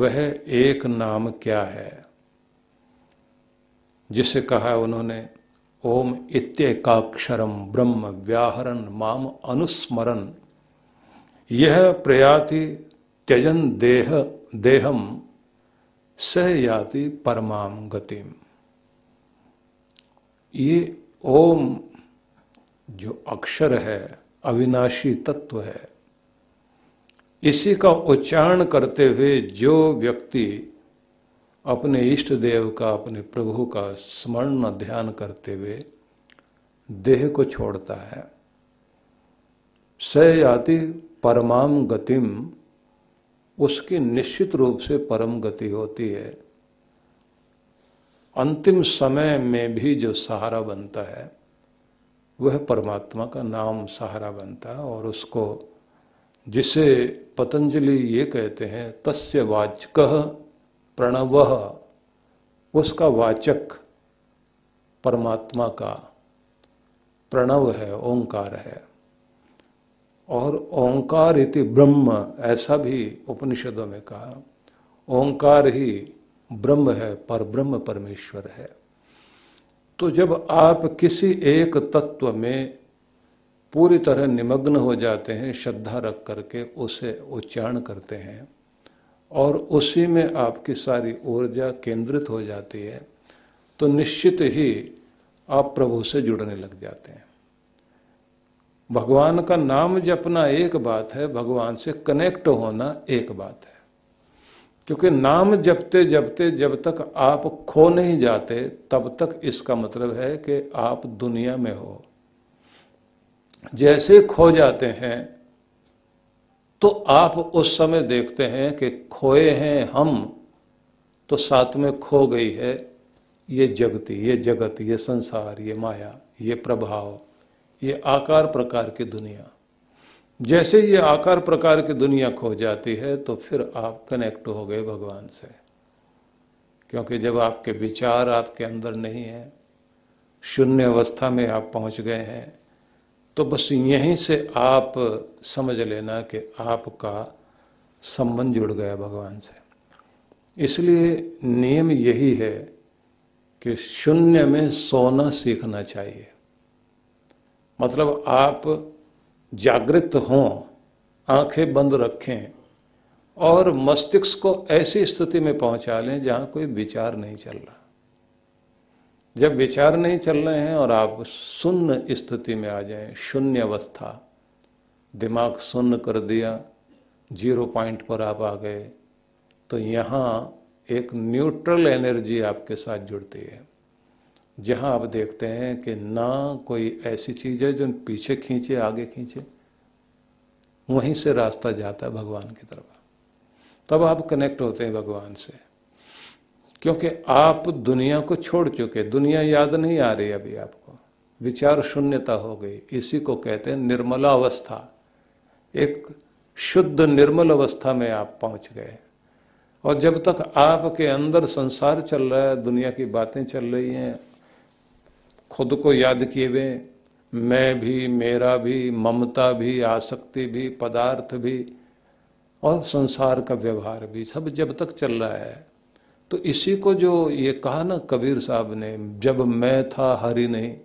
वह एक नाम क्या है? जिसे कहा उन्होंने, ओम इत्येकाक्षरम ब्रह्म व्याहरण माम अनुस्मरण यह प्रयाति त्यजन देह देहम सह याति परमाम गतिम ये ओम जो अक्षर है, अविनाशी तत्व है इसी का उच्चारण करते हुए जो व्यक्ति अपने इष्ट देव का, अपने प्रभु का स्मरण ध्यान करते हुए देह को छोड़ता है स याति परमाम गतिम उसकी निश्चित रूप से परम गति होती है। अंतिम समय में भी जो सहारा बनता है, वह परमात्मा का नाम सहारा बनता है और उसको जिसे पतंजलि ये कहते हैं, तस्य वाचक प्रणव। उसका वाचक परमात्मा का प्रणव है, ओंकार है। और ओंकार इति ब्रह्म, ऐसा भी उपनिषदों में कहा, ओंकार ही ब्रह्म है पर ब्रह्म परमेश्वर है। तो जब आप किसी एक तत्व में पूरी तरह निमग्न हो जाते हैं, श्रद्धा रख करके उसे उच्चारण करते हैं और उसी में आपकी सारी ऊर्जा केंद्रित हो जाती है तो निश्चित ही आप प्रभु से जुड़ने लग जाते हैं। भगवान का नाम जपना एक बात है, भगवान से कनेक्ट होना एक बात है। क्योंकि नाम जपते जपते जब तक आप खो नहीं जाते, तब तक इसका मतलब है कि आप दुनिया में हो। जैसे खो जाते हैं तो आप उस समय देखते हैं कि खोए हैं हम तो साथ में खो गई है, ये जगती, ये जगत, ये संसार, ये माया, ये प्रभाव, ये आकार प्रकार की दुनिया। जैसे ये आकार प्रकार की दुनिया खो जाती है तो फिर आप कनेक्ट हो गए भगवान से। क्योंकि जब आपके विचार आपके अंदर नहीं है, शून्य अवस्था में आप पहुँच गए हैं तो बस यहीं से आप समझ लेना कि आपका संबंध जुड़ गया भगवान से। इसलिए नियम यही है कि शून्य में सोना सीखना चाहिए। मतलब आप जागृत हों, आँखें बंद रखें और मस्तिष्क को ऐसी स्थिति में पहुँचा लें जहाँ कोई विचार नहीं चल रहा। जब विचार नहीं चल रहे हैं और आप शून्य स्थिति में आ जाएँ, शून्य अवस्था। दिमाग शून्य कर दिया, ज़ीरो पॉइंट पर आप आ गए तो यहाँ एक न्यूट्रल एनर्जी आपके साथ जुड़ती है। जहाँ आप देखते हैं कि ना कोई ऐसी चीज़ है जो पीछे खींचे, आगे खींचे, वहीं से रास्ता जाता है भगवान की तरफ़। तब आप कनेक्ट होते हैं भगवान से। क्योंकि आप दुनिया को छोड़ चुके, दुनिया याद नहीं आ रही अभी आपको। विचार शून्यता हो गई। इसी को कहते हैं निर्मला अवस्था एक शुद्ध निर्मल अवस्था में आप पहुँच गए। और जब तक आपके अंदर संसार चल रहा है, दुनिया की बातें चल रही हैं, खुद को याद किए हुए, मैं भी, मेरा भी, ममता भी, आसक्ति भी, पदार्थ भी, और संसार का व्यवहार भी, सब जब तक चल रहा है तो इसी को जो ये कहा ना कबीर साहब ने, जब मैं था हरि नहीं।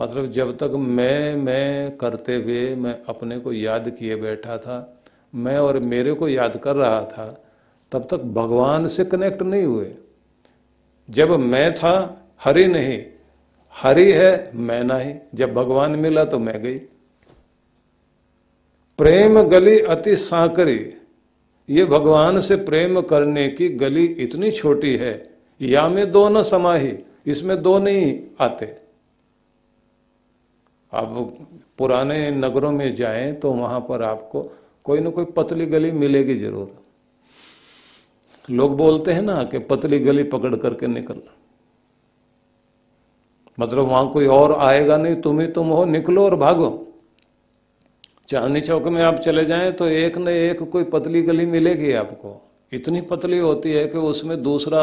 मतलब जब तक मैं मैं करते हुए मैं अपने को याद किए बैठा था, मैं और मेरे को याद कर रहा था, तब तक भगवान से कनेक्ट नहीं हुए। जब मैं था हरि नहीं, हरि है, मैं नहीं। जब भगवान मिला तो मैं गई। प्रेम गली अति साकरी ये भगवान से प्रेम करने की गली इतनी छोटी है, या में दो न समाही, इसमें दो नहीं आते। आप पुराने नगरों में जाएँ तो वहाँ पर आपको कोई ना कोई पतली गली मिलेगी ज़रूर। लोग बोलते हैं ना कि पतली गली पकड़ करके निकल। मतलब वहाँ कोई और आएगा नहीं, तुम ही तुम हो, निकलो और भागो। चांदनी चौक में आप चले जाएँ तो एक न एक कोई पतली गली मिलेगी आपको। इतनी पतली होती है कि उसमें दूसरा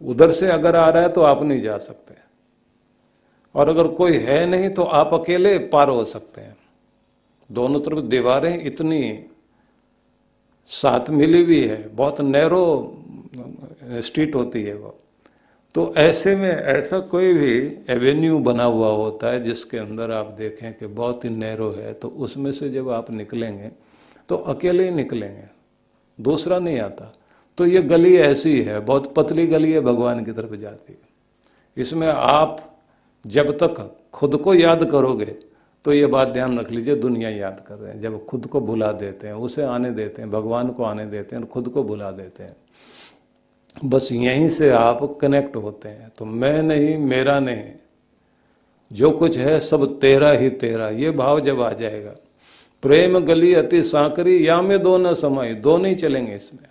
उधर से अगर आ रहा है तो आप नहीं जा सकते। और अगर कोई है नहीं तो आप अकेले पार हो सकते हैं। दोनों तरफ़ दीवारें इतनी साथ मिली हुई है, बहुत नैरो स्ट्रीट होती है वो। तो ऐसे में ऐसा कोई भी एवेन्यू बना हुआ होता है जिसके अंदर आप देखें कि बहुत ही नैरो है तो उसमें से जब आप निकलेंगे तो अकेले ही निकलेंगे, दूसरा नहीं आता। तो ये गली ऐसी है, बहुत पतली गली है, भगवान की तरफ़ जाती है। इसमें आप जब तक खुद को याद करोगे तो ये बात ध्यान रख लीजिए, दुनिया याद कर रहे हैं। जब खुद को भुला देते हैं, उसे आने देते हैं, भगवान को आने देते हैं और खुद को भुला देते हैं। बस यहीं से आप कनेक्ट होते हैं। तो मैं नहीं, मेरा नहीं। जो कुछ है, सब तेरा ही तेरा। ये भाव जब आ जाएगा, प्रेम गली अति सांकरी या में दो न समय दो नहीं चलेंगे इसमें।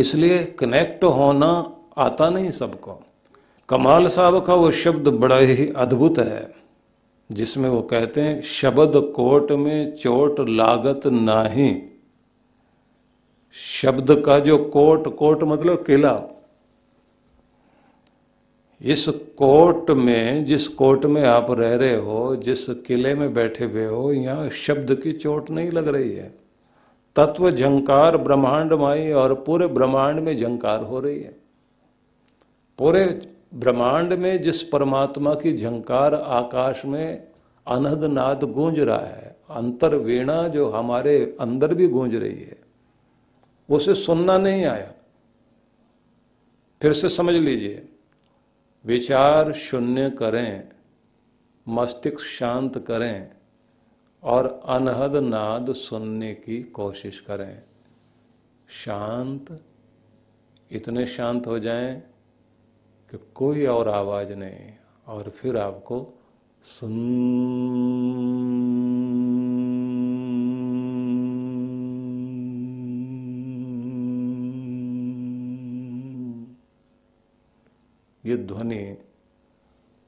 इसलिए कनेक्ट होना आता नहीं सबको। कमाल साहब का वो शब्द बड़ा ही अद्भुत है, जिसमें वो कहते हैं, शब्द कोट में चोट लागत नाही। शब्द का जो कोट कोट मतलब किला। इस कोट में, जिस कोट में आप रह रहे हो, जिस किले में बैठे हुए हो, यहाँ शब्द की चोट नहीं लग रही है। तत्व झंकार ब्रह्मांड माई और पूरे ब्रह्मांड में झंकार हो रही है। पूरे ब्रह्मांड में जिस परमात्मा की झंकार आकाश में अनहद नाद गूंज रहा है अंतर वीणा जो हमारे अंदर भी गूंज रही है उसे सुनना नहीं आया। फिर से समझ लीजिए, विचार शून्य करें, मस्तिष्क शांत करें और अनहद नाद सुनने की कोशिश करें। शांत, इतने शांत हो जाएँ कि कोई और आवाज़ नहीं और फिर आपको सुन ये ध्वनि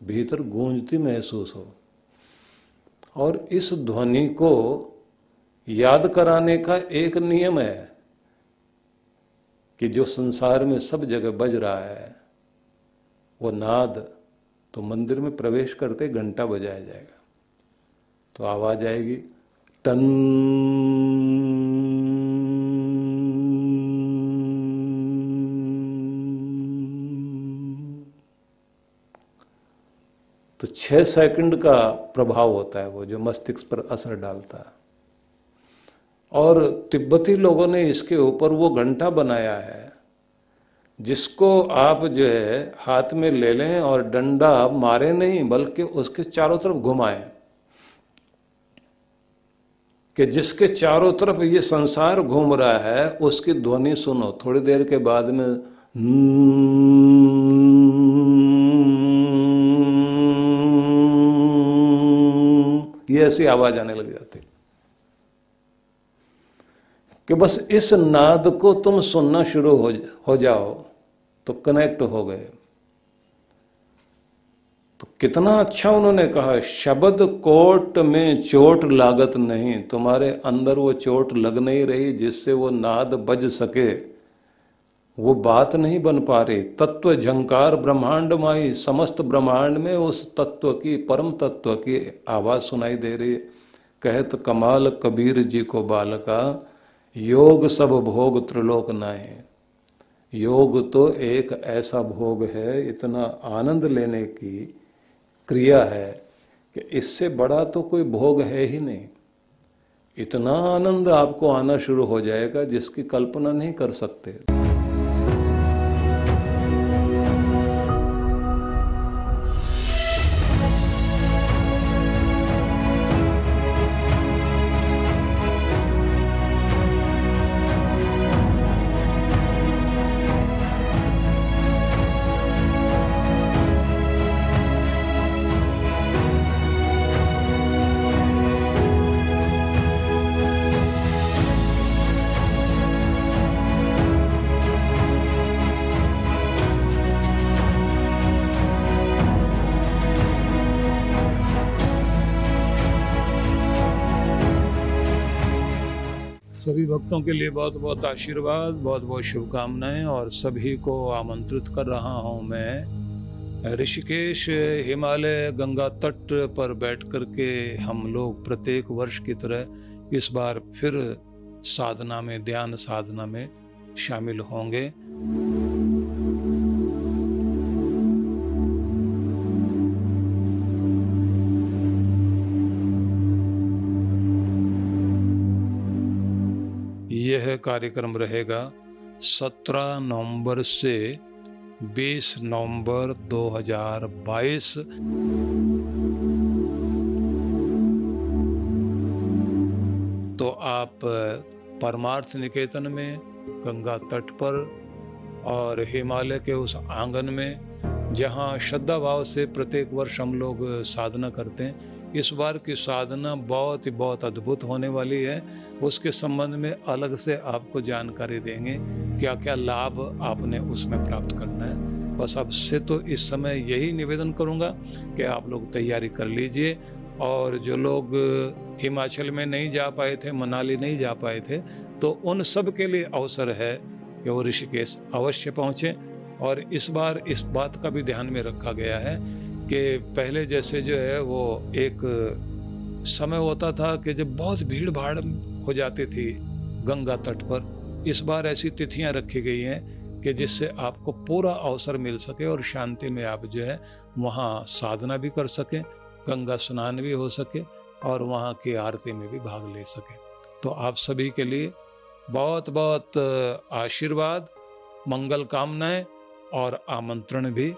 भीतर गूंजती महसूस हो। और इस ध्वनि को याद कराने का एक नियम है कि जो संसार में सब जगह बज रहा है, वो नाद तो मंदिर में प्रवेश करते घंटा बजाया जाएगा। तो आवाज़ आएगी, टन तो छह सेकंड का प्रभाव होता है वो जो मस्तिष्क पर असर डालता है। और तिब्बती लोगों ने इसके ऊपर वो घंटा बनाया है, जिसको आप जो है हाथ में ले लें और डंडा मारे नहीं, बल्कि उसके चारों तरफ़ घुमाएँ। कि जिसके चारों तरफ़ ये संसार घूम रहा है, उसकी ध्वनि सुनो। थोड़ी देर के बाद में ये ऐसी आवाज़ आने लग जाती कि बस इस नाद को तुम सुनना शुरू हो हो जाओ तो कनेक्ट हो गए। तो कितना अच्छा उन्होंने कहा, शब्द कोट में चोट लागत नहीं, तुम्हारे अंदर वो चोट लग नहीं रही जिससे वो नाद बज सके। वो बात नहीं बन पा रही। तत्व झंकार ब्रह्मांड माई, समस्त ब्रह्मांड में उस तत्व की, परम तत्व की आवाज़ सुनाई दे रही। कहत कमाल कबीर जी को बालका, योग सब भोग त्रिलोक नाए योग तो एक ऐसा भोग है, इतना आनंद लेने की क्रिया है कि इससे बड़ा तो कोई भोग है ही नहीं। इतना आनंद आपको आना शुरू हो जाएगा जिसकी कल्पना नहीं कर सकते। भक्तों के लिए बहुत बहुत आशीर्वाद, बहुत बहुत शुभकामनाएँ और सभी को आमंत्रित कर रहा हूँ मैं ऋषिकेश हिमालय गंगा तट पर बैठ कर के हम लोग प्रत्येक वर्ष की तरह इस बार फिर साधना में, ध्यान साधना में शामिल होंगे। कार्यक्रम रहेगा 17 नवंबर से 20 नवंबर 2022 तो आप परमार्थ निकेतन में, गंगा तट पर और हिमालय के उस आँगन में, जहाँ श्रद्धा भाव से प्रत्येक वर्ष हम लोग साधना करते हैं इस बार की साधना बहुत ही बहुत अद्भुत होने वाली है। उसके संबंध में अलग से आपको जानकारी देंगे क्या क्या लाभ आपने उसमें प्राप्त करना है। बस अब से तो इस समय यही निवेदन करूँगा कि आप लोग तैयारी कर लीजिए। और जो लोग हिमाचल में नहीं जा पाए थे, मनाली नहीं जा पाए थे तो उन सब के लिए अवसर है कि वो ऋषिकेश अवश्य पहुँचें। और इस बार इस बात का भी ध्यान में रखा गया है कि पहले जैसे जो है वो एक समय होता था कि जब बहुत भीड़ भाड़ हो जाती थी गंगा तट पर, इस बार ऐसी तिथियाँ रखी गई हैं कि जिससे आपको पूरा अवसर मिल सके और शांति में आप जो है वहाँ साधना भी कर सकें, गंगा स्नान भी हो सके और वहाँ की आरती में भी भाग ले सकें। तो आप सभी के लिए बहुत बहुत आशीर्वाद, मंगल कामनाएँ और आमंत्रण भी।